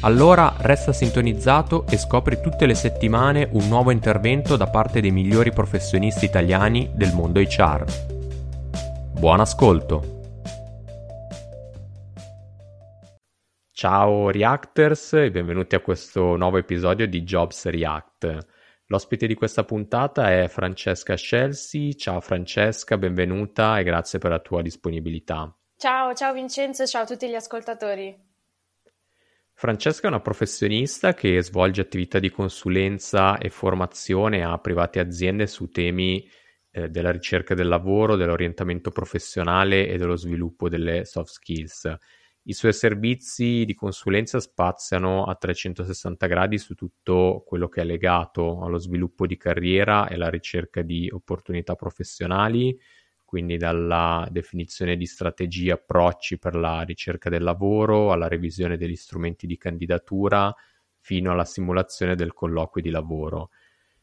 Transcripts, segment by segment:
Allora resta sintonizzato e scopri tutte le settimane un nuovo intervento da parte dei migliori professionisti italiani del mondo HR. Buon ascolto! Ciao Reactors e benvenuti a questo nuovo episodio di Jobs React. L'ospite di questa puntata è Francesca Scelsi. Ciao Francesca, benvenuta e grazie per la tua disponibilità. Ciao, ciao Vincenzo, ciao a tutti gli ascoltatori. Francesca è una professionista che svolge attività di consulenza e formazione a private aziende su temi eh, della ricerca del lavoro, dell'orientamento professionale e dello sviluppo delle soft skills. I suoi servizi di consulenza spaziano a 360 gradi su tutto quello che è legato allo sviluppo di carriera e alla ricerca di opportunità professionali, quindi dalla definizione di strategie, approcci per la ricerca del lavoro, alla revisione degli strumenti di candidatura, fino alla simulazione del colloquio di lavoro.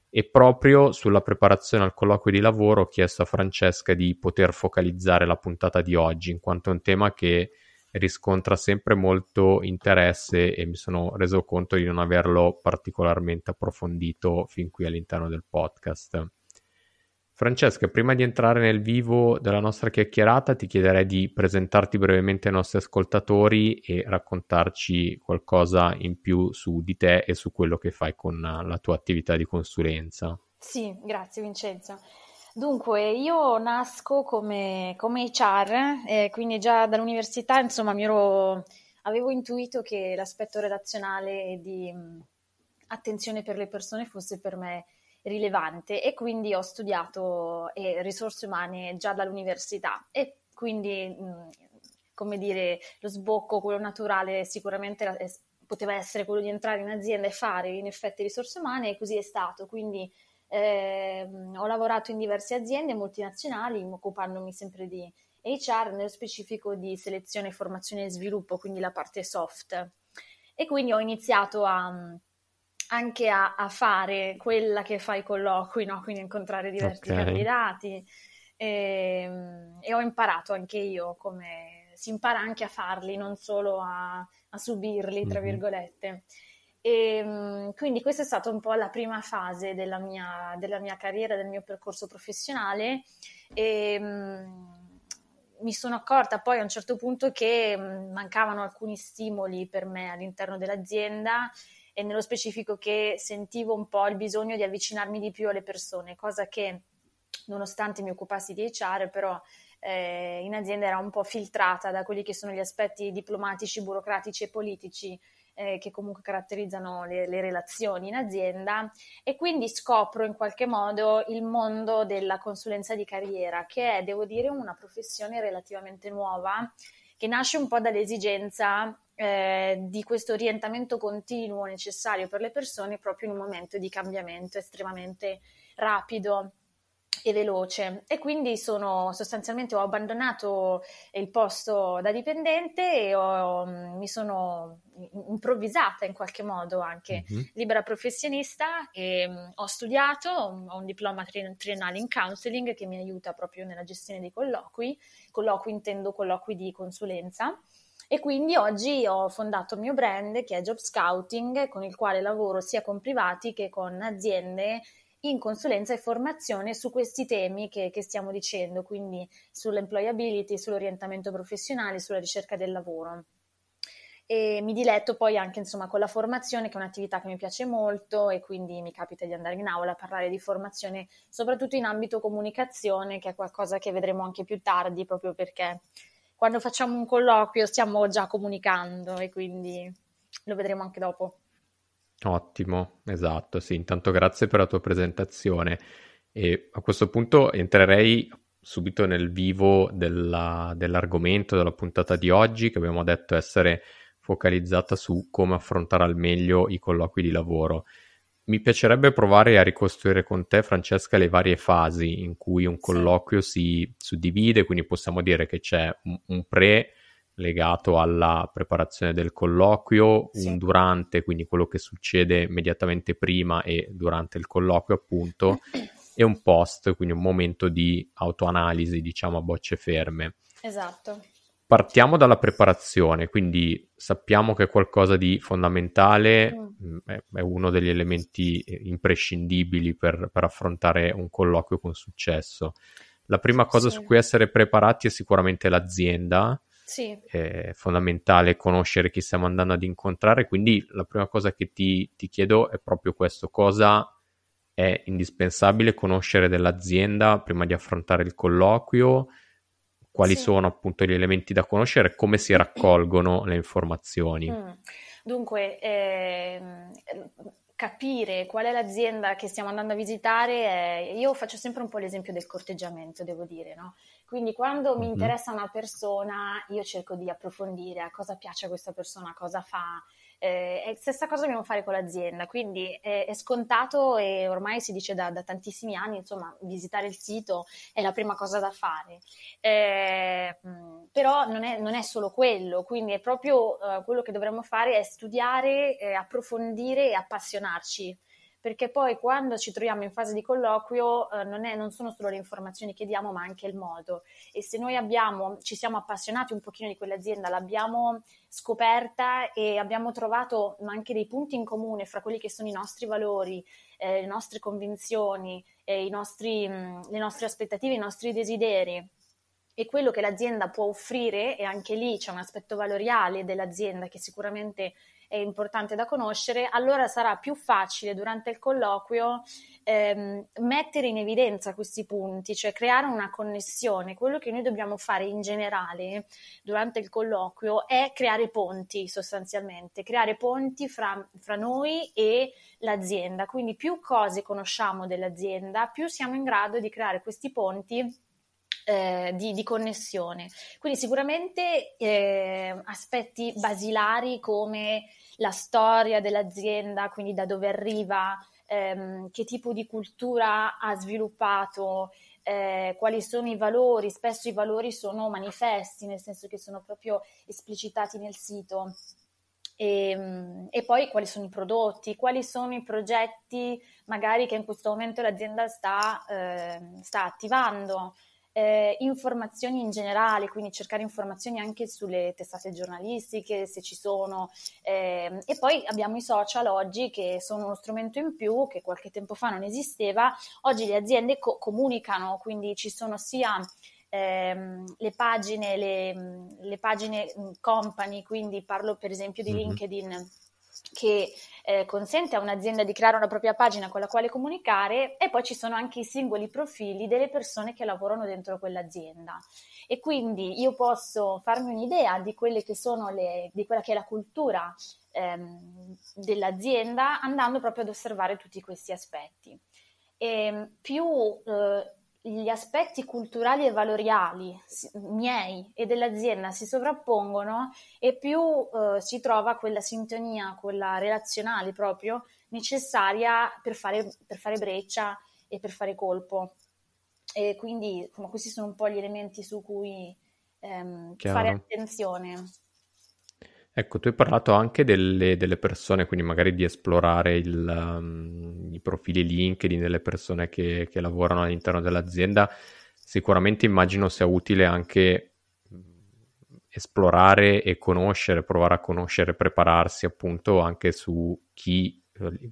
E proprio sulla preparazione al colloquio di lavoro ho chiesto a Francesca di poter focalizzare la puntata di oggi, in quanto è un tema che riscontra sempre molto interesse e mi sono reso conto di non averlo particolarmente approfondito fin qui all'interno del podcast. Francesca, prima di entrare nel vivo della nostra chiacchierata, ti chiederei di presentarti brevemente ai nostri ascoltatori e raccontarci qualcosa in più su di te e su quello che fai con la tua attività di consulenza. Sì, grazie Vincenzo. Dunque, io nasco come, come HR, eh, quindi già dall'università, insomma, ero, avevo intuito che l'aspetto relazionale e di attenzione per le persone fosse per me rilevante e quindi ho studiato eh, risorse umane già dall'università e quindi, mh, come dire, lo sbocco, quello naturale sicuramente era, poteva essere quello di entrare in azienda e fare in effetti risorse umane e così è stato. Quindi eh, ho lavorato in diverse aziende multinazionali occupandomi sempre di HR, nello specifico di selezione, formazione e sviluppo, quindi la parte soft. E quindi ho iniziato a anche a, a, fare quella che fa i colloqui, no? quindi incontrare diversi okay. candidati e, ehm, e, ho imparato anche io come si impara anche a farli, non solo a, a subirli, tra mm-hmm. virgolette. E, ehm, quindi questa è stata un po' la prima fase della mia, della mia carriera, del mio percorso professionale e um, mi sono accorta poi a un certo punto che um, mancavano alcuni stimoli per me all'interno dell'azienda e nello specifico che sentivo un po' il bisogno di avvicinarmi di più alle persone, cosa che nonostante mi occupassi di HR, però eh, in azienda era un po' filtrata da quelli che sono gli aspetti diplomatici, burocratici e politici eh, che comunque caratterizzano le, le, relazioni in azienda e quindi scopro in qualche modo il mondo della consulenza di carriera, che è, devo dire, una professione relativamente nuova, che nasce un po' dall'esigenza eh, di questo orientamento continuo necessario per le persone proprio in un momento di cambiamento estremamente rapido e veloce e quindi sono sostanzialmente ho abbandonato il posto da dipendente e ho, mi sono improvvisata in qualche modo anche mm-hmm. libera professionista e um, ho studiato, ho un diploma tri- triennale in counseling che mi aiuta proprio nella gestione dei colloqui, colloqui intendo colloqui di consulenza e quindi oggi ho fondato il mio brand che è Job Scouting, con il quale lavoro sia con privati che con aziende in consulenza e formazione su questi temi che, che stiamo dicendo, quindi sull'employability, sull'orientamento professionale, sulla ricerca del lavoro. e mi diletto poi anche insomma con la formazione che è un'attività che mi piace molto e quindi mi capita di andare in aula a parlare di formazione soprattutto in ambito comunicazione che è qualcosa che vedremo anche più tardi proprio perché quando facciamo un colloquio stiamo già comunicando e quindi lo vedremo anche dopo. Ottimo, esatto, sì, intanto grazie per la tua presentazione. E a questo punto entrerei subito nel vivo della, dell'argomento della puntata di oggi che abbiamo detto essere focalizzata su come affrontare al meglio i colloqui di lavoro. Mi piacerebbe provare a ricostruire con te, Francesca, le varie fasi in cui un colloquio si suddivide, quindi possiamo dire che c'è un pre legato alla preparazione del colloquio, sì. un durante, quindi quello che succede immediatamente prima e durante il colloquio, appunto, e un post, quindi un momento di autoanalisi, diciamo a bocce ferme. Esatto. Partiamo dalla preparazione, quindi sappiamo che è qualcosa di fondamentale, mm. mm è, uno degli elementi imprescindibili per, per, affrontare un colloquio con successo. La prima cosa sì. su cui essere preparati è sicuramente l'azienda, sì. È fondamentale conoscere chi stiamo andando ad incontrare, quindi la prima cosa che ti, ti chiedo è proprio questo, cosa è indispensabile conoscere dell'azienda prima di affrontare il colloquio, quali sì. sono appunto gli elementi da conoscere e come si raccolgono le informazioni. Mm. Dunque, ehm, capire qual è l'azienda che stiamo andando a visitare, eh, io faccio sempre un po' l'esempio del corteggiamento, devo dire, no? Quindi quando mi interessa una persona, io cerco di approfondire a cosa piace a questa persona, cosa fa, eh, stessa cosa dobbiamo fare con l'azienda, quindi è, è scontato e ormai si dice da, da, tantissimi anni, insomma, visitare il sito è la prima cosa da fare. Eh, però non è, non è, solo quello, quindi è proprio eh, quello che dovremmo fare è studiare, eh, approfondire e appassionarci perché poi quando ci troviamo in fase di colloquio eh, non, è, non, sono solo le informazioni che diamo, ma anche il modo. E se noi abbiamo, ci siamo appassionati un pochino di quell'azienda, l'abbiamo scoperta e abbiamo trovato anche dei punti in comune fra quelli che sono i nostri valori, eh, le nostre convinzioni, eh, nostri, mh, le nostre aspettative, i nostri desideri e quello che l'azienda può offrire, e anche lì c'è un aspetto valoriale dell'azienda che sicuramente è importante da conoscere, allora sarà più facile durante il colloquio ehm, mettere in evidenza questi punti, cioè creare una connessione. Quello che noi dobbiamo fare in generale durante il colloquio è creare ponti sostanzialmente, creare ponti fra, fra noi e l'azienda. Quindi più cose conosciamo dell'azienda, più siamo in grado di creare questi ponti eh, di, di, connessione. Quindi sicuramente eh, aspetti basilari come la storia dell'azienda, quindi da dove arriva, ehm, che tipo di cultura ha sviluppato, eh, quali sono i valori, spesso i valori sono manifesti, nel senso che sono proprio esplicitati nel sito. E, ehm, e, poi quali sono i prodotti, quali sono i progetti magari che in questo momento l'azienda sta, eh, sta attivando eh, informazioni in generale, quindi cercare informazioni anche sulle testate giornalistiche, se ci sono. Eh, e poi abbiamo i social oggi che sono uno strumento in più che qualche tempo fa non esisteva. Oggi le aziende co- comunicano, quindi ci sono sia ehm, le pagine, le, le, pagine company, quindi parlo per esempio di mm-hmm. Che eh, consente a un'azienda di creare una propria pagina con la quale comunicare e poi ci sono anche i singoli profili delle persone che lavorano dentro quell'azienda. E quindi io posso farmi un'idea di, le, di quella che è la cultura ehm, dell'azienda andando proprio ad osservare tutti questi aspetti. E più eh, gli aspetti culturali e valoriali miei e dell'azienda si sovrappongono e più eh, si trova quella sintonia, quella relazionale proprio necessaria per fare, per fare breccia e per fare colpo. E quindi insomma, questi sono un po' gli elementi su cui ehm, fare attenzione. Ecco, tu hai parlato anche delle, delle persone, quindi magari di esplorare il, um, i profili LinkedIn delle persone che, che, lavorano all'interno dell'azienda. Sicuramente immagino sia utile anche esplorare e conoscere, provare a conoscere, prepararsi appunto anche su chi,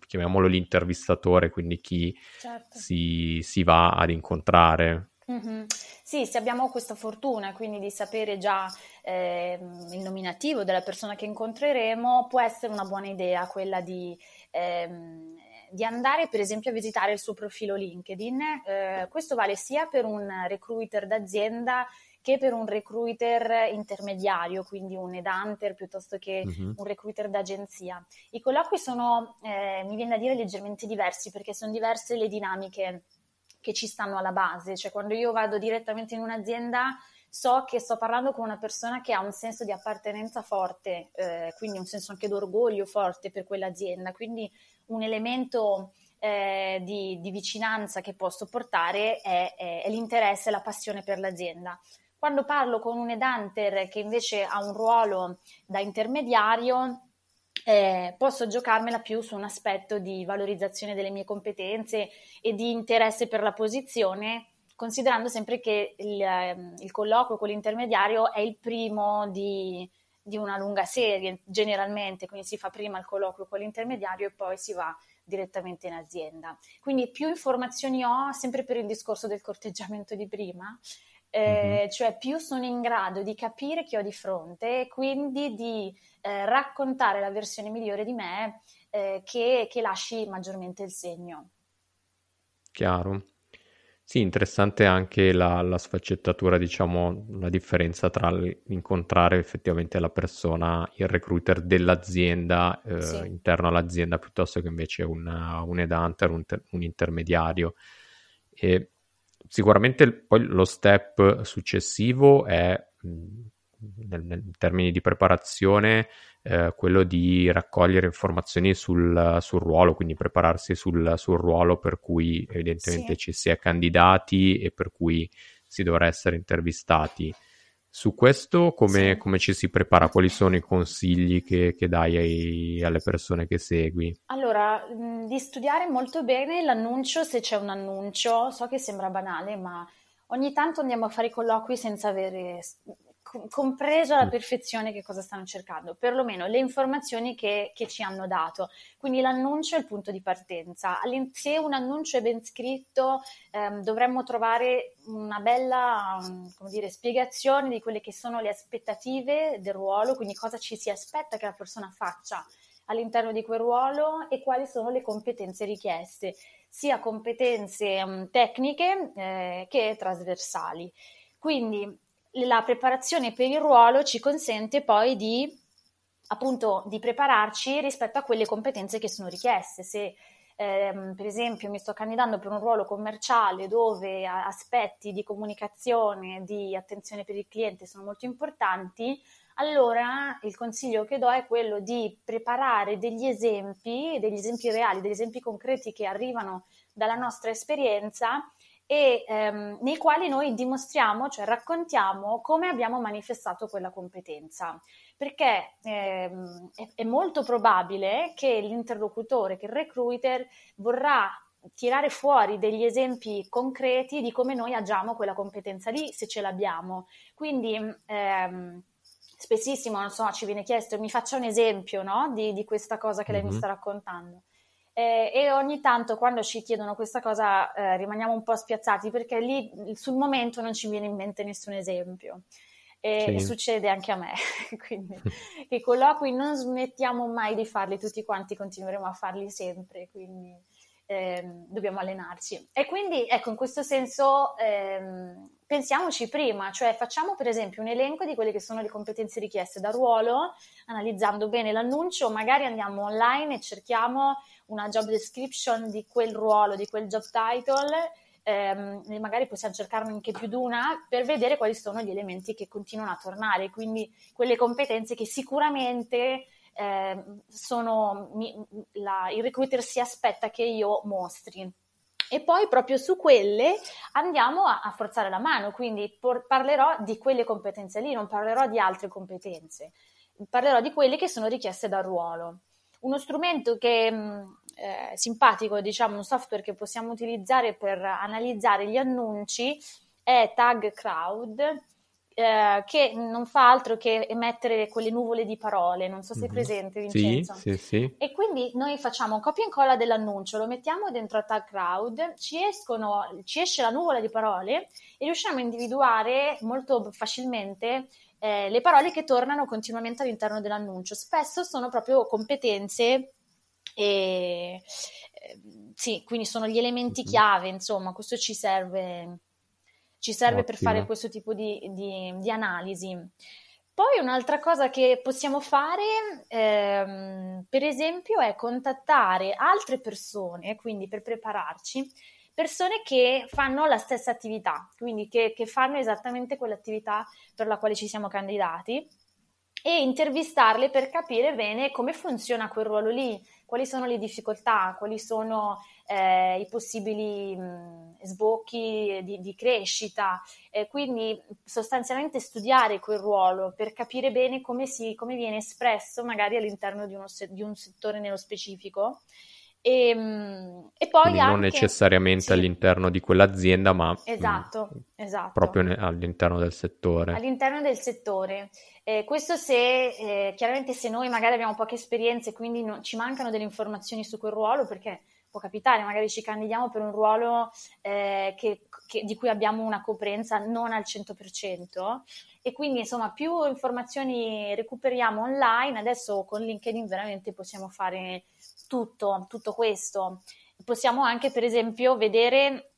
chiamiamolo l'intervistatore, quindi chi certo. si, si va ad incontrare Mm-hmm. Sì, se abbiamo questa fortuna quindi di sapere già eh, il nominativo della persona che incontreremo, può essere una buona idea quella di, ehm, di andare per esempio a visitare il suo profilo LinkedIn. Eh, questo vale sia per un recruiter d'azienda che per un recruiter intermediario, quindi un headhunter piuttosto che uh-huh. un recruiter d'agenzia. I colloqui sono, eh, mi viene da dire, leggermente diversi perché sono diverse le dinamiche che ci stanno alla base, cioè quando io vado direttamente in un'azienda so che sto parlando con una persona che ha un senso di appartenenza forte, eh, quindi un senso anche d'orgoglio forte per quell'azienda, quindi un elemento eh, di, di, vicinanza che posso portare è, è, è l'interesse e la passione per l'azienda. Quando parlo con un edanter che invece ha un ruolo da intermediario, eh, posso giocarmela più su un aspetto di valorizzazione delle mie competenze e di interesse per la posizione, considerando sempre che il, ehm, il colloquio con l'intermediario è il primo di, di, una lunga serie, generalmente, quindi si fa prima il colloquio con l'intermediario e poi si va direttamente in azienda. Quindi più informazioni ho, sempre per il discorso del corteggiamento di prima, eh, mm-hmm. cioè più sono in grado di capire chi ho di fronte e quindi di eh, raccontare la versione migliore di me eh, che, che, lasci maggiormente il segno. Chiaro. Sì, interessante anche la, la sfaccettatura, diciamo, la differenza tra incontrare effettivamente la persona, il recruiter dell'azienda eh, sì. interno all'azienda piuttosto che invece un, un headhunter, un, un intermediario. E sicuramente poi lo step successivo è, nel, nel termini di preparazione, eh, quello di raccogliere informazioni sul, sul ruolo, quindi prepararsi sul, sul, ruolo per cui evidentemente sì. ci si è candidati e per cui si dovrà essere intervistati. Su questo come, sì. come, ci si prepara? Quali sono i consigli che, che dai ai, alle persone che segui? Allora, mh, di studiare molto bene l'annuncio, se c'è un annuncio, so che sembra banale, ma ogni tanto andiamo a fare i colloqui senza avere compreso alla mm. perfezione che cosa stanno cercando, perlomeno le informazioni che, che, ci hanno dato. Quindi l'annuncio è il punto di partenza. Se un annuncio è ben scritto, ehm, dovremmo trovare una bella dire, spiegazione di quelle che sono le aspettative del ruolo, quindi cosa ci si aspetta che la persona faccia all'interno di quel ruolo e quali sono le competenze richieste, sia competenze um, tecniche eh, che trasversali. Quindi la preparazione per il ruolo ci consente poi di appunto di prepararci rispetto a quelle competenze che sono richieste. Se ehm, per esempio mi sto candidando per un ruolo commerciale dove aspetti di comunicazione, di attenzione per il cliente sono molto importanti, allora il consiglio che do è quello di preparare degli esempi, degli esempi reali, degli esempi concreti che arrivano dalla nostra esperienza e ehm, nei quali noi dimostriamo, cioè raccontiamo come abbiamo manifestato quella competenza, perché ehm, è, è, molto probabile che l'interlocutore, che il recruiter vorrà tirare fuori degli esempi concreti di come noi agiamo quella competenza lì, se ce l'abbiamo. Quindi ehm, spessissimo, non so, ci viene chiesto, mi faccia un esempio no? di, di, questa cosa che lei mm-hmm. mi sta raccontando. Eh, e ogni tanto quando ci chiedono questa cosa eh, rimaniamo un po' spiazzati perché lì sul momento non ci viene in mente nessun esempio. E, sì. succede anche a me, quindi i colloqui non smettiamo mai di farli tutti quanti, continueremo a farli sempre, quindi ehm, dobbiamo allenarci. E quindi ecco, in questo senso ehm, pensiamoci prima, cioè facciamo per esempio un elenco di quelle che sono le competenze richieste da ruolo, analizzando bene l'annuncio, magari andiamo online e cerchiamo una job description di quel ruolo, di quel job title, ehm, magari possiamo cercarne anche più di una per vedere quali sono gli elementi che continuano a tornare, quindi quelle competenze che sicuramente eh, sono, mi, la, il recruiter si aspetta che io mostri. E poi proprio su quelle andiamo a, a forzare la mano, quindi por- parlerò di quelle competenze lì, non parlerò di altre competenze, parlerò di quelle che sono richieste dal ruolo. Uno strumento che mm, eh, simpatico, diciamo, un software che possiamo utilizzare per analizzare gli annunci è Tag Crowd, eh, che non fa altro che emettere quelle nuvole di parole, non so se è mhm. presente Vincenzo. Sì, sì, sì. E quindi noi facciamo un copia e incolla dell'annuncio, lo mettiamo dentro a Tag Crowd, ci, escono, ci esce la nuvola di parole e riusciamo a individuare molto facilmente eh, le parole che tornano continuamente all'interno dell'annuncio. Spesso sono proprio competenze e eh, sì, quindi sono gli elementi mhm. chiave, insomma, questo ci serve ci serve Ottimo. per fare questo tipo di, di, di, analisi. Poi un'altra cosa che possiamo fare, ehm, per esempio, è contattare altre persone, quindi per prepararci, persone che fanno la stessa attività, quindi che, che fanno esattamente quell'attività per la quale ci siamo candidati e intervistarle per capire bene come funziona quel ruolo lì, quali sono le difficoltà, quali sono eh, i possibili mh, sbocchi di, di crescita. Eh, quindi sostanzialmente studiare quel ruolo per capire bene come, si, come viene espresso magari all'interno di, uno, di un settore nello specifico. E, e, poi Quindi anche... non necessariamente sì. all'interno di quell'azienda, ma esatto, mh, esatto. proprio ne- all'interno del settore. All'interno del settore. Eh, questo se, eh, chiaramente se noi magari abbiamo poche esperienze, quindi non, ci mancano delle informazioni su quel ruolo, perché può capitare, magari ci candidiamo per un ruolo eh, che, che, di cui abbiamo una coprenza non al 100% e quindi insomma più informazioni recuperiamo online, adesso con LinkedIn veramente possiamo fare tutto, tutto questo. Possiamo anche per esempio vedere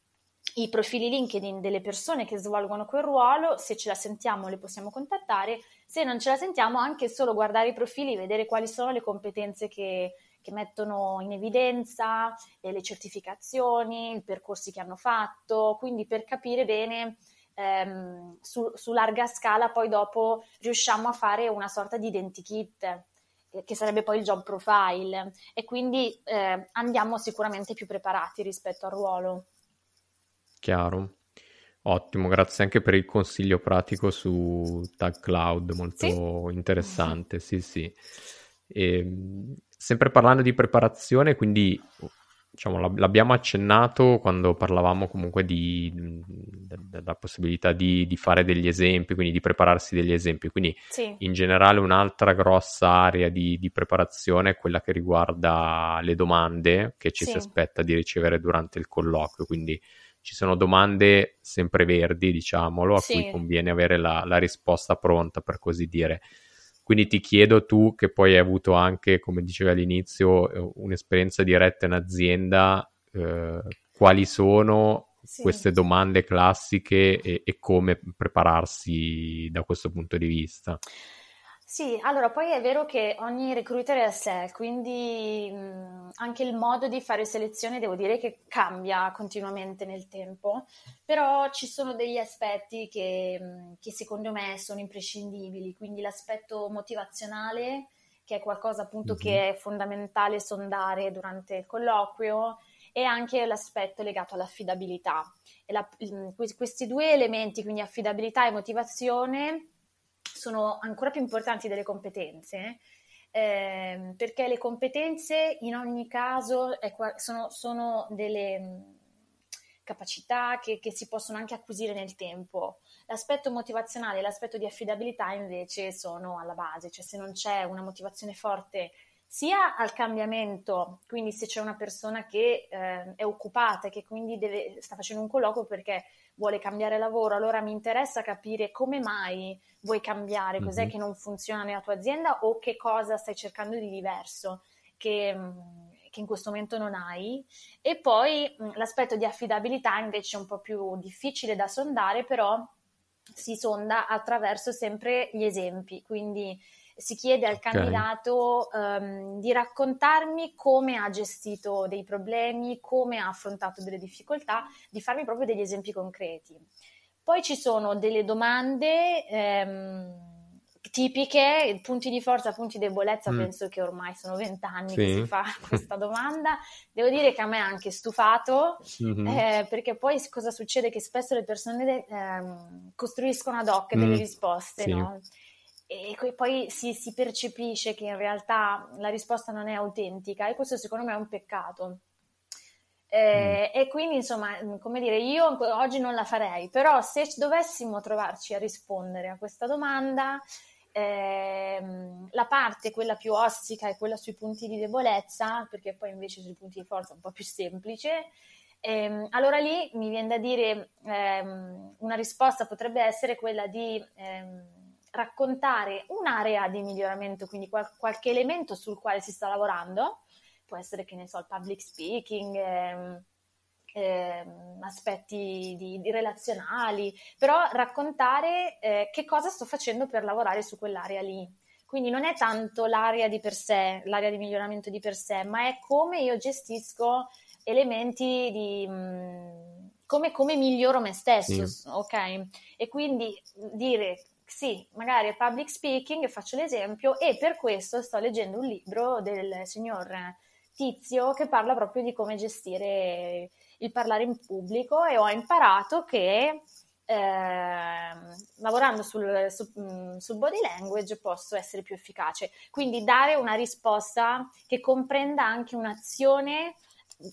i profili LinkedIn delle persone che svolgono quel ruolo, se ce la sentiamo le possiamo contattare, se non ce la sentiamo anche solo guardare i profili, vedere quali sono le competenze che, che mettono in evidenza, eh, le certificazioni, i percorsi che hanno fatto, quindi per capire bene ehm, su, su larga scala poi dopo riusciamo a fare una sorta di identikit eh, che sarebbe poi il job profile e quindi eh, andiamo sicuramente più preparati rispetto al ruolo. Chiaro. Ottimo, grazie anche per il consiglio pratico su Tag Cloud, molto sì? interessante, sì sì. E, ehm, sempre parlando di preparazione, quindi diciamo, l'abbiamo accennato quando parlavamo comunque di, della possibilità di, di, fare degli esempi, quindi di prepararsi degli esempi. Quindi sì. in generale un'altra grossa area di, di, preparazione è quella che riguarda le domande che ci sì. si aspetta di ricevere durante il colloquio. Quindi ci sono domande sempre verdi, diciamolo, a sì. cui conviene avere la, la, risposta pronta, per così dire. Quindi ti chiedo tu, che poi hai avuto anche, come dicevi all'inizio, eh, un'esperienza diretta in azienda, eh, quali sono sì. queste domande classiche e, e come prepararsi da questo punto di vista? Sì, allora poi è vero che ogni recruiter è a sé, quindi mh, anche il modo di fare selezione devo dire che cambia continuamente nel tempo, però ci sono degli aspetti che, mh, che secondo me sono imprescindibili, quindi l'aspetto motivazionale, che è qualcosa appunto mm-hmm. che è fondamentale sondare durante il colloquio, e anche l'aspetto legato all'affidabilità. La, questi due elementi, quindi affidabilità e motivazione, sono ancora più importanti delle competenze, eh, perché le competenze in ogni caso qua- sono, sono, delle mm, capacità che, che, si possono anche acquisire nel tempo. L'aspetto motivazionale e l'aspetto di affidabilità invece sono alla base, cioè se non c'è una motivazione forte sia al cambiamento, quindi se c'è una persona che eh, è occupata e che quindi deve, sta facendo un colloquio perché vuole cambiare lavoro, allora mi interessa capire come mai vuoi cambiare, cos'è mm-hmm. che non funziona nella tua azienda o che cosa stai cercando di diverso che, mm, che in questo momento non hai. E poi mm, l'aspetto di affidabilità invece è un po' più difficile da sondare, però si sonda attraverso sempre gli esempi, quindi si chiede al okay. candidato um, di raccontarmi come ha gestito dei problemi, come ha affrontato delle difficoltà, di farmi proprio degli esempi concreti. Poi ci sono delle domande ehm, tipiche, punti di forza, punti di debolezza, mm. penso che ormai sono vent'anni sì. che si fa questa domanda. Devo dire che a me ha anche stufato, mm-hmm. eh, perché poi cosa succede? Che spesso le persone eh, costruiscono ad hoc delle mm. risposte, sì. no? E poi si, si percepisce che in realtà la risposta non è autentica e questo secondo me è un peccato. Eh, mm. E quindi, insomma, come dire, io oggi non la farei, però se dovessimo trovarci a rispondere a questa domanda, ehm, la parte, quella più ostica e quella sui punti di debolezza, perché poi invece sui punti di forza è un po' più semplice, ehm, allora lì mi viene da dire ehm, una risposta potrebbe essere quella di ehm, raccontare un'area di miglioramento, quindi qual- qualche elemento sul quale si sta lavorando, può essere che ne so, il public speaking, ehm, ehm, aspetti di, di relazionali, però raccontare eh, che cosa sto facendo per lavorare su quell'area lì. Quindi non è tanto l'area di per sé, l'area di miglioramento di per sé, ma è come io gestisco elementi di... Mh, mm, come, come, miglioro me stesso, sì. ok? E quindi dire sì, magari è public speaking, faccio l'esempio, e per questo sto leggendo un libro del signor Tizio che parla proprio di come gestire il parlare in pubblico e ho imparato che eh, lavorando sul, su, mm, sul, body language posso essere più efficace. Quindi dare una risposta che comprenda anche un'azione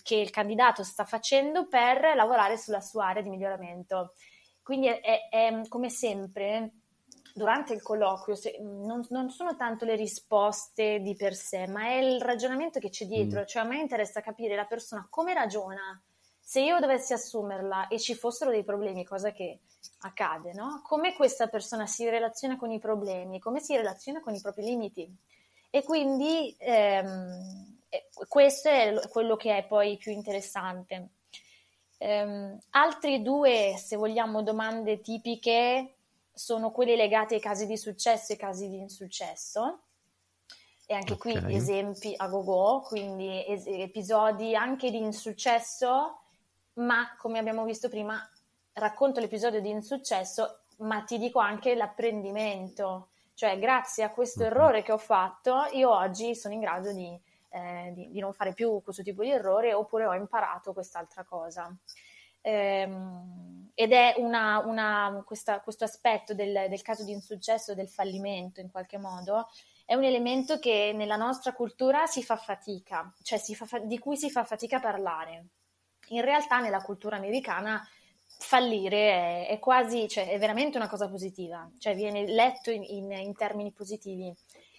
che il candidato sta facendo per lavorare sulla sua area di miglioramento. Quindi è, è, è come sempre durante il colloquio se, non, non, sono tanto le risposte di per sé, ma è il ragionamento che c'è dietro. Mm. Cioè a me interessa capire la persona come ragiona, se io dovessi assumerla e ci fossero dei problemi, cosa che accade, no? Come questa persona si relaziona con i problemi, come si relaziona con i propri limiti. E quindi ehm, questo è quello che è poi più interessante. Um, altri due, se vogliamo, domande tipiche sono quelle legate ai casi di successo e ai casi di insuccesso. E anche okay. qui esempi a go-go, quindi es- episodi anche di insuccesso ma come abbiamo visto prima, racconto l'episodio di insuccesso, ma ti dico anche l'apprendimento. Cioè, grazie a questo errore che ho fatto, io oggi sono in grado di, eh, di, di non fare più questo tipo di errore oppure ho imparato quest'altra cosa. Ehm, ed è una, una, questa, questo aspetto del, del, caso di insuccesso, del fallimento in qualche modo, è un elemento che nella nostra cultura si fa fatica, cioè fa, di cui si fa fatica a parlare in realtà nella cultura americana fallire è, è quasi, cioè è veramente una cosa positiva, cioè viene letto in, in, in termini positivi.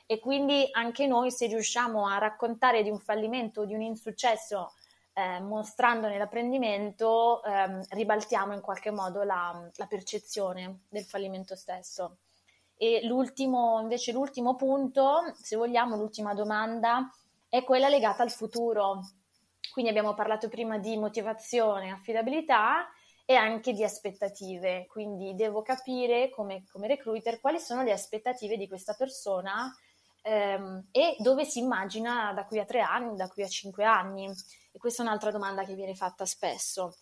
E quindi anche noi se riusciamo a raccontare di un fallimento o di un insuccesso eh, mostrandone l'apprendimento, ehm, ribaltiamo in qualche modo la, la, percezione del fallimento stesso. E l'ultimo, invece, l'ultimo punto, se vogliamo, l'ultima domanda, è quella legata al futuro. Quindi abbiamo parlato prima di motivazione, affidabilità e anche di aspettative. Quindi devo capire come, come recruiter quali sono le aspettative di questa persona ehm, e dove si immagina da qui a tre anni, da qui a cinque anni. E questa è un'altra domanda che viene fatta spesso.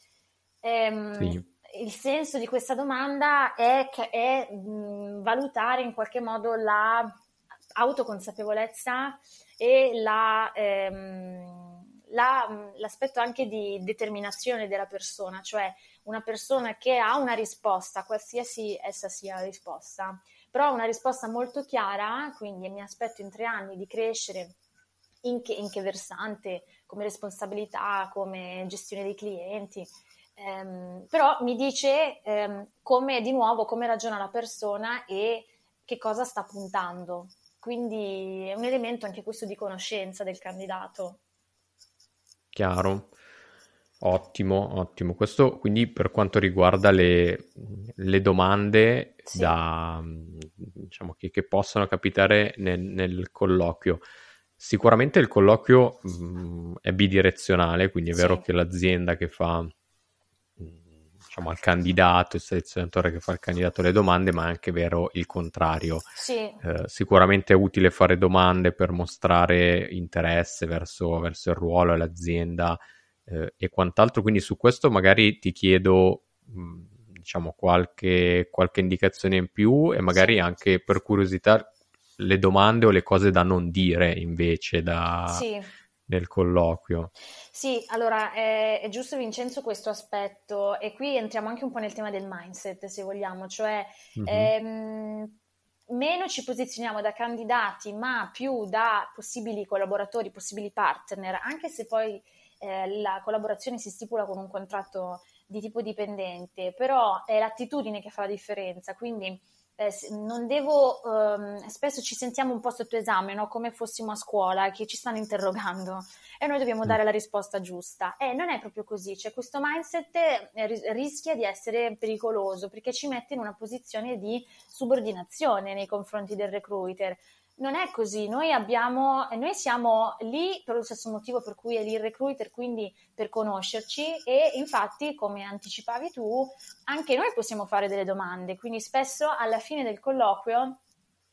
Ehm, sì. Il senso di questa domanda è, è mh, valutare in qualche modo la autoconsapevolezza e la, ehm, la, l'aspetto anche di determinazione della persona, cioè una persona che ha una risposta, qualsiasi essa sia la risposta, però una risposta molto chiara, quindi mi aspetto in tre anni di crescere in che, in che versante, come responsabilità, come gestione dei clienti, ehm, però mi dice ehm, come di nuovo come ragiona la persona e che cosa sta puntando. Quindi è un elemento anche questo di conoscenza del candidato. Chiaro. Ottimo, ottimo. Questo quindi per quanto riguarda le, le domande sì. da, diciamo, che, che, possono capitare nel, nel, colloquio. Sicuramente il colloquio mh, mm, è bidirezionale, quindi è sì. vero che l'azienda che fa diciamo, al candidato, il selezionatore che fa al candidato le domande, ma è anche vero il contrario. Sì. Eh, sicuramente è utile fare domande per mostrare interesse verso, verso il ruolo e l'azienda eh, e quant'altro, quindi su questo magari ti chiedo mh, diciamo qualche, qualche, indicazione in più e magari sì. anche per curiosità le domande o le cose da non dire invece da... Sì nel colloquio. Sì, allora è, è, giusto Vincenzo questo aspetto e qui entriamo anche un po' nel tema del mindset se vogliamo, cioè mm-hmm. ehm, meno ci posizioniamo da candidati ma più da possibili collaboratori, possibili partner, anche se poi eh, la collaborazione si stipula con un contratto di tipo dipendente, però è l'attitudine che fa la differenza, quindi eh, non devo, ehm, spesso ci sentiamo un po' sotto esame, no? come fossimo a scuola, che ci stanno interrogando e noi dobbiamo dare la risposta giusta. E non è proprio così, cioè questo mindset eh, rischia di essere pericoloso perché ci mette in una posizione di subordinazione nei confronti del recruiter non è così, noi, abbiamo, noi siamo lì per lo stesso motivo per cui è lì il recruiter, quindi per conoscerci e infatti, come anticipavi tu, anche noi possiamo fare delle domande, quindi spesso alla fine del colloquio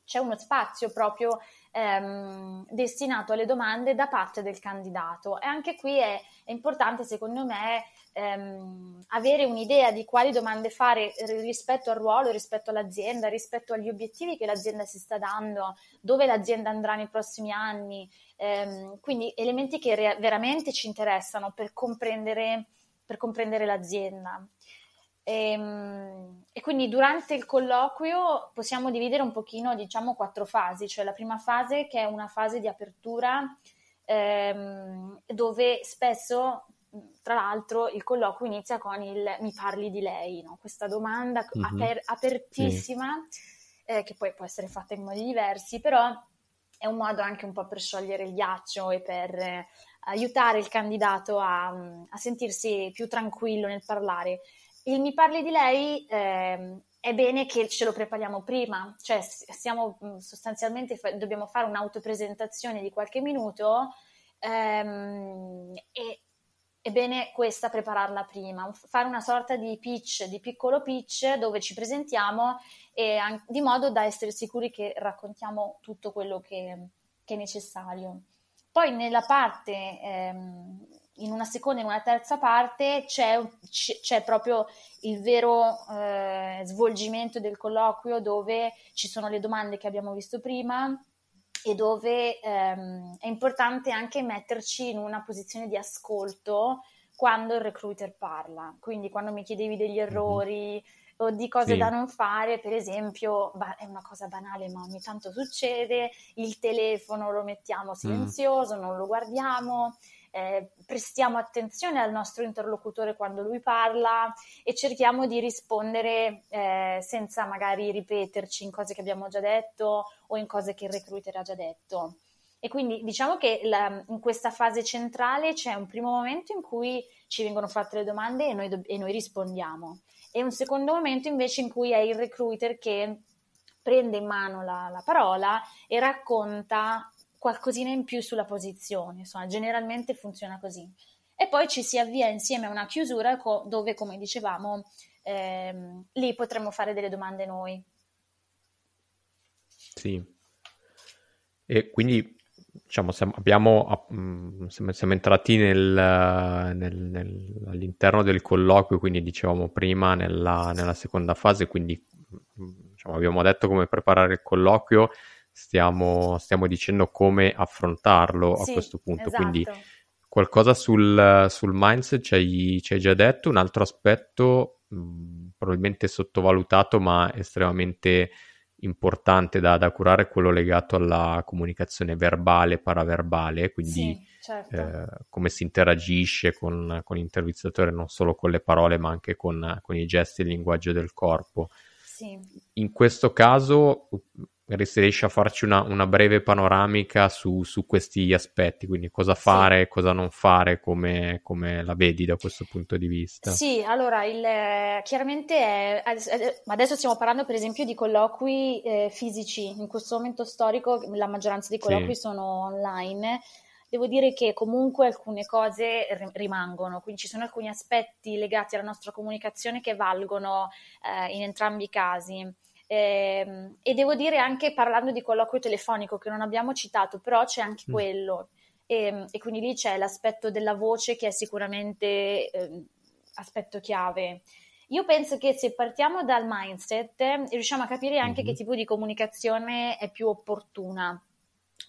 c'è uno spazio proprio ehm, destinato alle domande da parte del candidato e anche qui è, è importante secondo me ehm, avere un'idea di quali domande fare rispetto al ruolo, rispetto all'azienda, rispetto agli obiettivi che l'azienda si sta dando, dove l'azienda andrà nei prossimi anni, ehm, quindi elementi che re- veramente ci interessano per comprendere, per comprendere l'azienda. E, ehm, e, quindi durante il colloquio possiamo dividere un pochino, diciamo, quattro fasi, cioè la prima fase che è una fase di apertura ehm, dove spesso tra l'altro il colloquio inizia con il mi parli di lei, no? questa domanda mm-hmm. aper- apertissima sì. eh, che poi può essere fatta in modi diversi, però è un modo anche un po' per sciogliere il ghiaccio e per eh, aiutare il candidato a, a, sentirsi più tranquillo nel parlare. Il mi parli di lei eh, è bene che ce lo prepariamo prima, cioè siamo sostanzialmente dobbiamo fare un'autopresentazione di qualche minuto ehm, e è bene questa prepararla prima, fare una sorta di pitch, di piccolo pitch dove ci presentiamo e di modo da essere sicuri che raccontiamo tutto quello che, che è necessario. Poi nella parte, ehm, in una seconda e in una terza parte, c'è, c'è proprio il vero eh, svolgimento del colloquio dove ci sono le domande che abbiamo visto prima, e dove ehm, è importante anche metterci in una posizione di ascolto quando il recruiter parla. Quindi quando mi chiedevi degli mhm. errori o di cose sì. da non fare, per esempio, è una cosa banale, ma ogni tanto succede, il telefono lo mettiamo silenzioso, mm. non lo guardiamo. Eh, prestiamo attenzione al nostro interlocutore quando lui parla e cerchiamo di rispondere eh, senza magari ripeterci in cose che abbiamo già detto o in cose che il recruiter ha già detto. E quindi diciamo che la, in questa fase centrale c'è un primo momento in cui ci vengono fatte le domande e noi, do- e noi rispondiamo, e un secondo momento invece in cui è il recruiter che prende in mano la, la parola e racconta qualcosina in più sulla posizione, insomma, generalmente funziona così. E poi ci si avvia insieme a una chiusura co- dove, come dicevamo, ehm, lì potremmo fare delle domande noi. Sì. E quindi diciamo, siamo, abbiamo, mm, siamo entrati nel, nel, nel, all'interno del colloquio, quindi dicevamo prima nella, nella seconda fase, quindi mm, diciamo, abbiamo detto come preparare il colloquio, stiamo, stiamo dicendo come affrontarlo sì, a questo punto. Esatto. Quindi qualcosa sul, sul mindset ci hai, ci hai, già detto, un altro aspetto mh, mm, probabilmente sottovalutato ma estremamente importante da, da, curare è quello legato alla comunicazione verbale, paraverbale, quindi sì, certo. eh, come si interagisce con, con, l'intervistatore non solo con le parole ma anche con, con i gesti e il linguaggio del corpo. Sì. In questo caso se riesci a farci una, una breve panoramica su, su, questi aspetti, quindi cosa fare, sì. cosa non fare, come, come, la vedi da questo punto di vista? Sì, allora, il, chiaramente è, adesso stiamo parlando per esempio di colloqui eh, fisici, in questo momento storico la maggioranza dei colloqui sì. sono online. Devo dire che comunque alcune cose rimangono, quindi ci sono alcuni aspetti legati alla nostra comunicazione che valgono eh, in entrambi i casi. Eh, e devo dire anche parlando di colloquio telefonico che non abbiamo citato, però c'è anche mm. quello. E, ehm, e, quindi lì c'è l'aspetto della voce che è sicuramente eh, aspetto chiave. Io penso che se partiamo dal mindset riusciamo a capire anche mm-hmm. che tipo di comunicazione è più opportuna.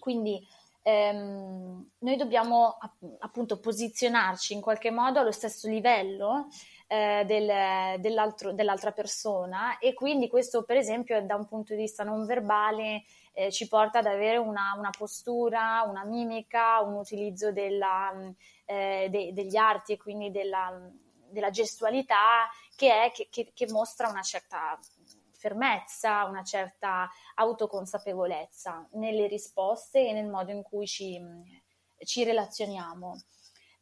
Quindi ehm, noi dobbiamo appunto posizionarci in qualche modo allo stesso livello eh, del, dell'altra persona e quindi questo per esempio da un punto di vista non verbale eh, ci porta ad avere una, una, postura, una mimica, un utilizzo della, eh, de, degli arti e quindi della, della gestualità che, è, che, che, che mostra una certa fermezza, una certa autoconsapevolezza nelle risposte e nel modo in cui ci, ci relazioniamo.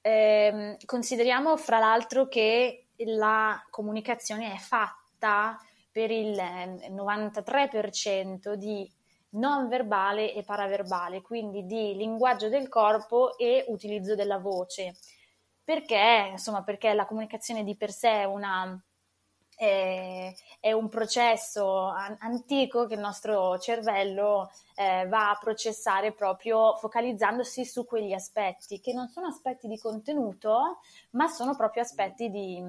Eh, consideriamo fra l'altro che la comunicazione è fatta per il 93% di non verbale e paraverbale, quindi di linguaggio del corpo e utilizzo della voce. Perché? Insomma, perché la comunicazione di per sé è una è, è un processo an- antico che il nostro cervello eh, va a processare proprio focalizzandosi su quegli aspetti, che non sono aspetti di contenuto, ma sono proprio aspetti di,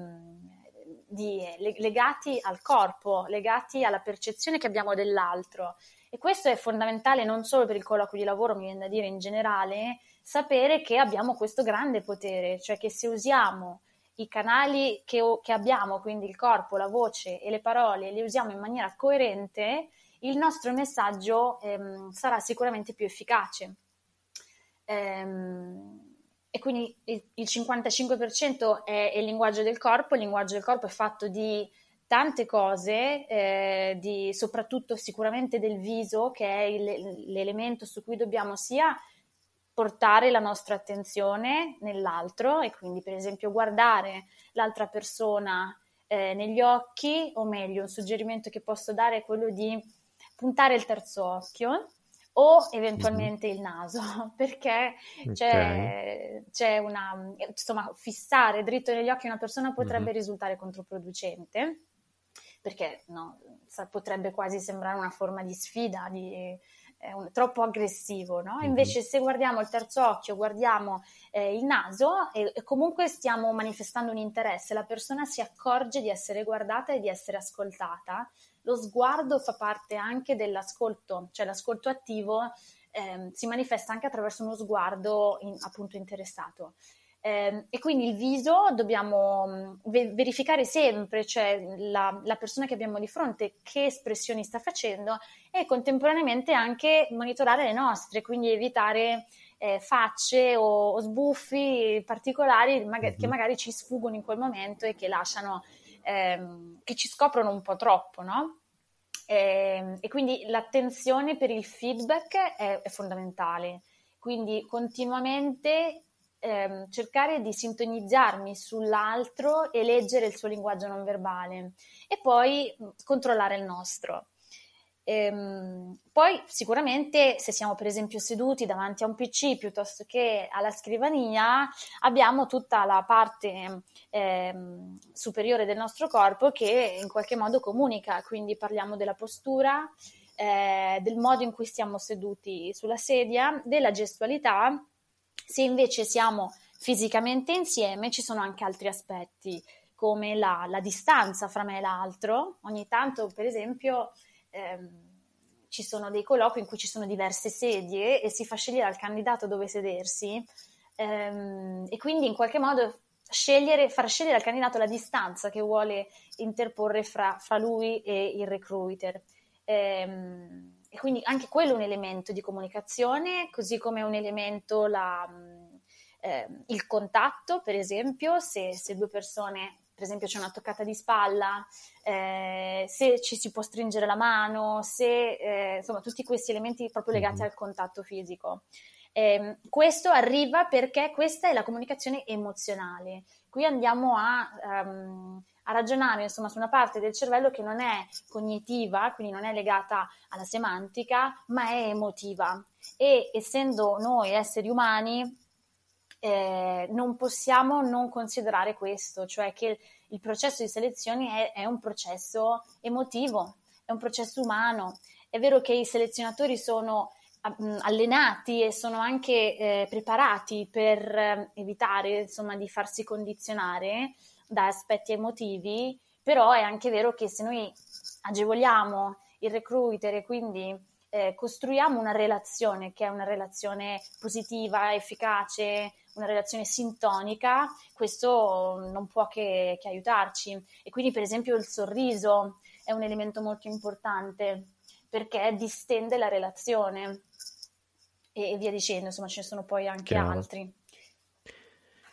di, legati al corpo, legati alla percezione che abbiamo dell'altro. E questo è fondamentale non solo per il colloquio di lavoro, mi viene da dire in generale, sapere che abbiamo questo grande potere, cioè che se usiamo i canali che, che, abbiamo, quindi il corpo, la voce e le parole, li usiamo in maniera coerente, il nostro messaggio ehm, sarà sicuramente più efficace. Ehm, e quindi il, il 55% è, il linguaggio del corpo, il linguaggio del corpo è fatto di tante cose, eh, di, soprattutto sicuramente del viso, che è il, l'elemento su cui dobbiamo sia portare la nostra attenzione nell'altro e quindi per esempio guardare l'altra persona eh, negli occhi o meglio un suggerimento che posso dare è quello di puntare il terzo occhio o eventualmente mm-hmm. il naso perché okay. c'è, c'è, una insomma fissare dritto negli occhi una persona potrebbe mm-hmm. risultare controproducente perché no, potrebbe quasi sembrare una forma di sfida di è un, troppo aggressivo, no? Mhm. Invece se guardiamo il terzo occhio, guardiamo eh, il naso e, e, comunque stiamo manifestando un interesse, la persona si accorge di essere guardata e di essere ascoltata. Lo sguardo fa parte anche dell'ascolto, cioè l'ascolto attivo eh, si manifesta anche attraverso uno sguardo in, appunto interessato. Eh, e quindi il viso dobbiamo mm, ve- verificare sempre, cioè la, la, persona che abbiamo di fronte che espressioni sta facendo e contemporaneamente anche monitorare le nostre, quindi evitare eh, facce o, o, sbuffi particolari magari, mm-hmm. che magari ci sfuggono in quel momento e che lasciano, ehm, che ci scoprono un po' troppo, no? E, ehm, e quindi l'attenzione per il feedback è, è fondamentale. Quindi continuamente ehm, cercare di sintonizzarmi sull'altro e leggere il suo linguaggio non verbale e poi mh, controllare il nostro. Ehm, poi sicuramente se siamo per esempio seduti davanti a un PC piuttosto che alla scrivania abbiamo tutta la parte ehm, superiore del nostro corpo che in qualche modo comunica, quindi parliamo della postura, eh, del modo in cui stiamo seduti sulla sedia, della gestualità se invece siamo fisicamente insieme, ci sono anche altri aspetti, come la, la distanza fra me e l'altro. Ogni tanto, per esempio, ehm, ci sono dei colloqui in cui ci sono diverse sedie e si fa scegliere al candidato dove sedersi ehm, e quindi in qualche modo scegliere, far scegliere al candidato la distanza che vuole interporre fra, fra lui e il recruiter. Ehm, e quindi anche quello è un elemento di comunicazione, così come è un elemento la, eh, il contatto, per esempio, se, se, due persone, per esempio c'è una toccata di spalla, eh, se ci si può stringere la mano, se, eh, insomma, tutti questi elementi proprio legati mm-hmm. al contatto fisico. Eh, questo arriva perché questa è la comunicazione emozionale. Qui andiamo a, um, a ragionare insomma, su una parte del cervello che non è cognitiva, quindi non è legata alla semantica, ma è emotiva. E essendo noi esseri umani, eh, non possiamo non considerare questo, cioè che il processo di selezione è, è un processo emotivo, è un processo umano. È vero che i selezionatori sono allenati e sono anche eh, preparati per eh, evitare insomma di farsi condizionare da aspetti emotivi, però è anche vero che se noi agevoliamo il recruiter e quindi eh, costruiamo una relazione che è una relazione positiva, efficace, una relazione sintonica, questo non può che, che aiutarci. E quindi, per esempio, il sorriso è un elemento molto importante. perché distende la relazione e, via dicendo, insomma ce ne sono poi anche Chiaro. altri.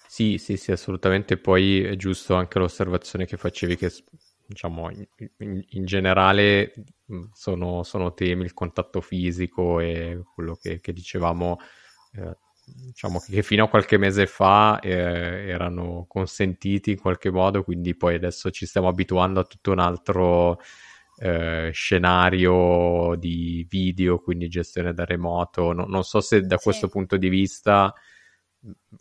Sì, sì, sì, assolutamente. Poi è giusto anche l'osservazione che facevi che, diciamo, in, in, in generale sono, sono, temi, il contatto fisico e quello che, che dicevamo, eh, diciamo che fino a qualche mese fa eh, erano consentiti in qualche modo, quindi poi adesso ci stiamo abituando a tutto un altro eh, scenario di video, quindi gestione da remoto. No, non so se da sì. questo punto di vista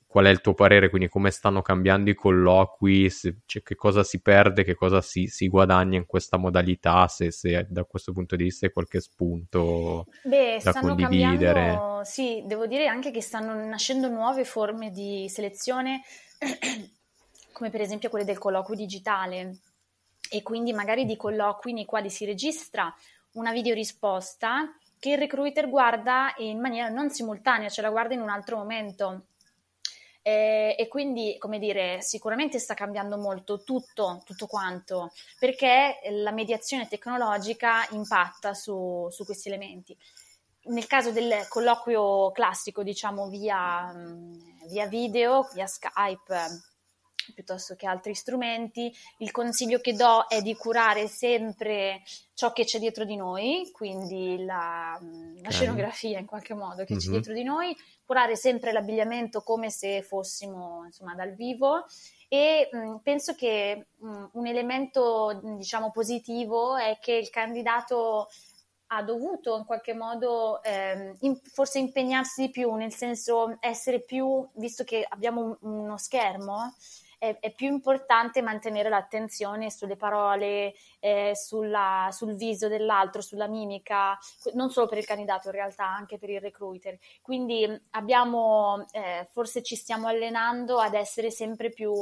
qual è il tuo parere, quindi come stanno cambiando i colloqui, se, cioè, che cosa si perde, che cosa si, si guadagna in questa modalità, se, se, da questo punto di vista hai qualche spunto Beh, da condividere. Sì, devo dire anche che stanno nascendo nuove forme di selezione, come per esempio quelle del colloquio digitale e quindi magari di colloqui nei quali si registra una videorisposta che il recruiter guarda in maniera non simultanea, cioè la guarda in un altro momento. Eh, e quindi, come dire, sicuramente sta cambiando molto tutto, tutto quanto, perché la mediazione tecnologica impatta su, su questi elementi. Nel caso del colloquio classico, diciamo via, via video, via Skype, piuttosto che altri strumenti. Il consiglio che do è di curare sempre ciò che c'è dietro di noi, quindi la, la scenografia in qualche modo che mm-hmm. c'è dietro di noi, curare sempre l'abbigliamento come se fossimo insomma dal vivo e mh, penso che mh, un elemento diciamo positivo è che il candidato ha dovuto in qualche modo eh, in, forse impegnarsi di più, nel senso essere più, visto che abbiamo un, uno schermo, è, è, più importante mantenere l'attenzione sulle parole, eh, sulla, sul viso dell'altro, sulla mimica, non solo per il candidato in realtà, anche per il recruiter. Quindi abbiamo, eh, forse ci stiamo allenando ad essere sempre più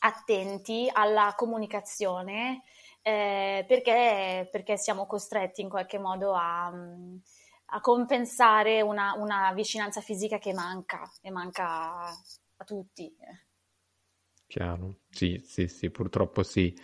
attenti alla comunicazione eh, perché, perché, siamo costretti in qualche modo a, a compensare una, una, vicinanza fisica che manca e manca a tutti. Chiaro, sì, sì, sì, purtroppo sì.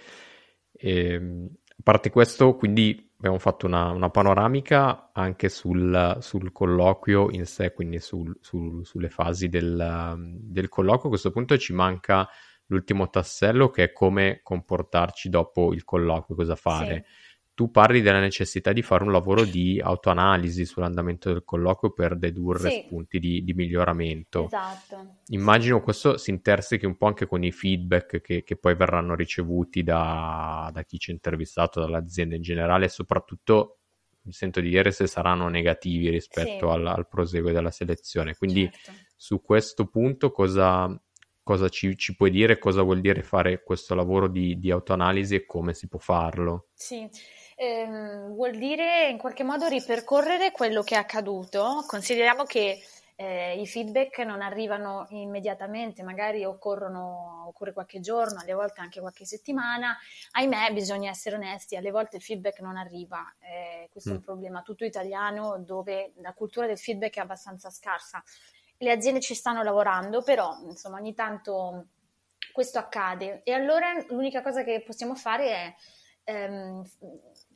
Ehm, a parte questo, quindi abbiamo fatto una, una panoramica anche sul, sul, colloquio in sé, quindi sul, sul, sulle fasi del, del, colloquio. A questo punto ci manca l'ultimo tassello che è come comportarci dopo il colloquio, cosa fare. Sì tu parli della necessità di fare un lavoro di autoanalisi sull'andamento del colloquio per dedurre sì. spunti di, di, miglioramento. Esatto. Immagino questo si intersechi un po' anche con i feedback che, che poi verranno ricevuti da, da, chi ci ha intervistato, dall'azienda in generale e soprattutto mi sento di dire se saranno negativi rispetto sì. al, al, proseguo della selezione. Quindi certo. su questo punto cosa, cosa ci, ci, puoi dire, cosa vuol dire fare questo lavoro di, di autoanalisi e come si può farlo? Sì ehm, vuol dire in qualche modo ripercorrere quello che è accaduto. Consideriamo che eh, i feedback non arrivano immediatamente, magari occorrono, occorre qualche giorno, alle volte anche qualche settimana. Ahimè, bisogna essere onesti, alle volte il feedback non arriva. Eh, questo mm. è un problema tutto italiano dove la cultura del feedback è abbastanza scarsa. Le aziende ci stanno lavorando, però insomma ogni tanto questo accade e allora l'unica cosa che possiamo fare è ehm,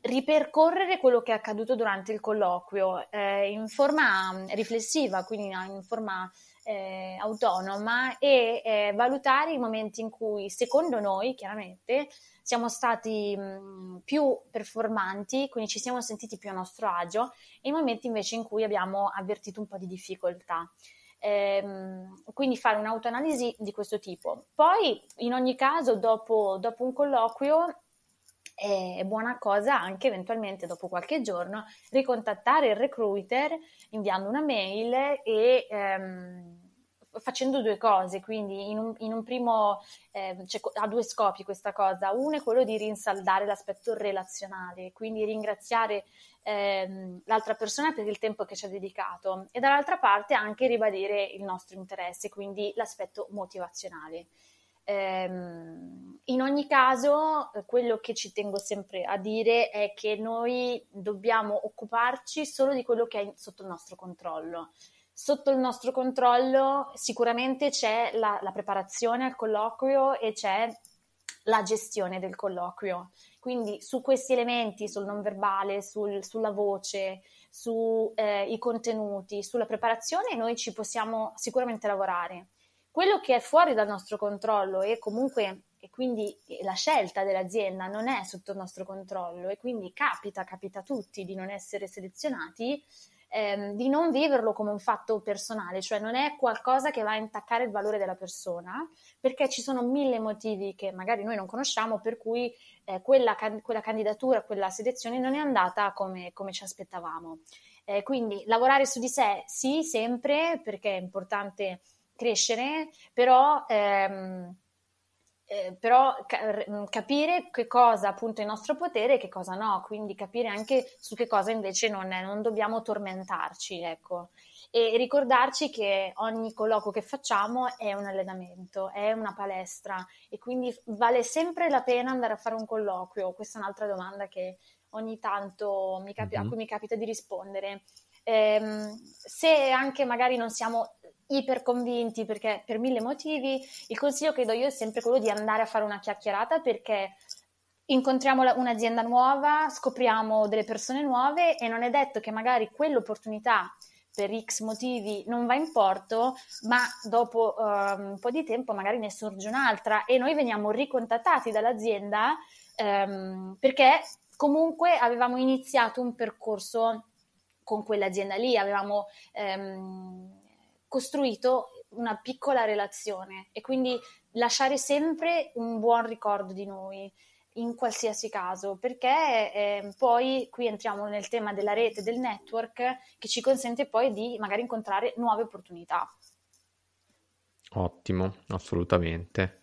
ripercorrere quello che è accaduto durante il colloquio eh, in forma riflessiva, quindi in forma eh, autonoma e eh, valutare i momenti in cui, secondo noi, chiaramente, siamo stati mh, più performanti, quindi ci siamo sentiti più a nostro agio, e i momenti invece in cui abbiamo avvertito un po' di difficoltà. Ehm, quindi fare un'autoanalisi di questo tipo. Poi, in ogni caso, dopo, dopo un colloquio, è buona cosa anche eventualmente dopo qualche giorno ricontattare il recruiter inviando una mail e ehm, facendo due cose, quindi in un, in un primo eh, cioè, ha due scopi questa cosa, uno è quello di rinsaldare l'aspetto relazionale, quindi ringraziare ehm, l'altra persona per il tempo che ci ha dedicato e dall'altra parte anche ribadire il nostro interesse, quindi l'aspetto motivazionale. Ehm, in ogni caso, quello che ci tengo sempre a dire è che noi dobbiamo occuparci solo di quello che è sotto il nostro controllo. Sotto il nostro controllo sicuramente c'è la, la preparazione al colloquio e c'è la gestione del colloquio. Quindi su questi elementi, sul non verbale, sul, sulla voce, sui eh, contenuti, sulla preparazione, noi ci possiamo sicuramente lavorare. Quello che è fuori dal nostro controllo e comunque e quindi la scelta dell'azienda non è sotto il nostro controllo e quindi capita, capita a tutti di non essere selezionati, ehm, di non viverlo come un fatto personale, cioè non è qualcosa che va a intaccare il valore della persona, perché ci sono mille motivi che magari noi non conosciamo per cui eh, quella, quella, candidatura, quella selezione non è andata come, come ci aspettavamo. Eh, quindi lavorare su di sé sì, sempre, perché è importante crescere, però... Ehm, eh, però ca- mm, capire che cosa appunto è in nostro potere e che cosa no, quindi capire anche su che cosa invece non, è, non dobbiamo tormentarci, ecco. E ricordarci che ogni colloquio che facciamo è un allenamento, è una palestra e quindi vale sempre la pena andare a fare un colloquio. Questa è un'altra domanda che ogni tanto mi capi- mm-hmm. a cui mi capita di rispondere. Ehm, se anche magari non siamo iper convinti perché per mille motivi, il consiglio che do io è sempre quello di andare a fare una chiacchierata perché incontriamo un'azienda nuova, scopriamo delle persone nuove e non è detto che magari quell'opportunità per X motivi non va in porto, ma dopo uh, un po' di tempo magari ne sorge un'altra. E noi veniamo ricontattati dall'azienda um, perché comunque avevamo iniziato un percorso con quell'azienda lì, avevamo um, costruito una piccola relazione e quindi lasciare sempre un buon ricordo di noi in qualsiasi caso, perché eh, poi qui entriamo nel tema della rete, del network, che ci consente poi di magari incontrare nuove opportunità. Ottimo, assolutamente.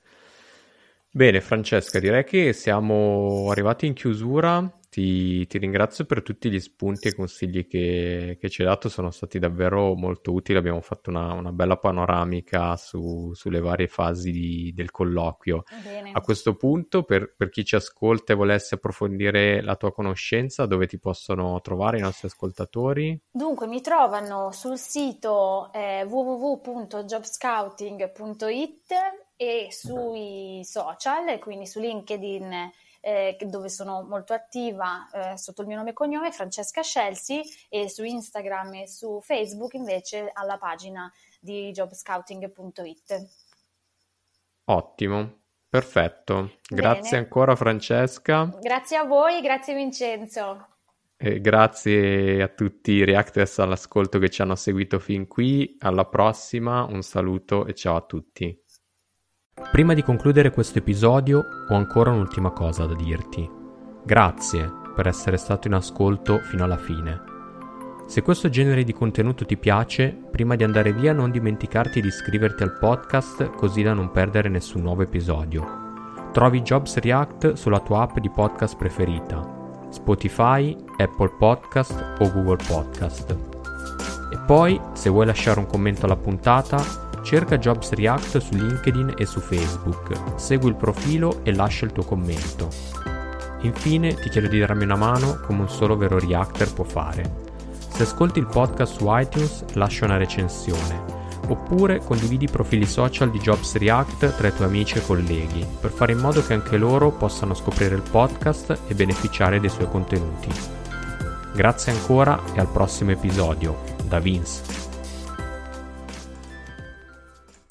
Bene, Francesca, direi che siamo arrivati in chiusura. Ti, ti, ringrazio per tutti gli spunti e consigli che, che, ci hai dato, sono stati davvero molto utili. Abbiamo fatto una, una bella panoramica su, sulle varie fasi di, del colloquio. Bene. A questo punto, per, per, chi ci ascolta e volesse approfondire la tua conoscenza, dove ti possono trovare i nostri ascoltatori? Dunque, mi trovano sul sito eh, www.jobscouting.it e sui social, quindi su LinkedIn eh, dove sono molto attiva eh, sotto il mio nome e cognome, Francesca Scelsi, e su Instagram e su Facebook invece alla pagina di jobscouting.it. Ottimo, perfetto. Grazie Bene. ancora Francesca. Grazie a voi, grazie Vincenzo. E grazie a tutti i Reactors all'ascolto che ci hanno seguito fin qui. Alla prossima, un saluto e ciao a tutti. Prima di concludere questo episodio ho ancora un'ultima cosa da dirti. Grazie per essere stato in ascolto fino alla fine. Se questo genere di contenuto ti piace, prima di andare via non dimenticarti di iscriverti al podcast così da non perdere nessun nuovo episodio. Trovi Jobs React sulla tua app di podcast preferita, Spotify, Apple Podcast o Google Podcast. E poi, se vuoi lasciare un commento alla puntata, Cerca Jobs React su LinkedIn e su Facebook, segui il profilo e lascia il tuo commento. Infine ti chiedo di darmi una mano come un solo vero Reactor può fare. Se ascolti il podcast su iTunes lascia una recensione, oppure condividi i profili social di Jobs React tra i tuoi amici e colleghi, per fare in modo che anche loro possano scoprire il podcast e beneficiare dei suoi contenuti. Grazie ancora e al prossimo episodio. Da Vince.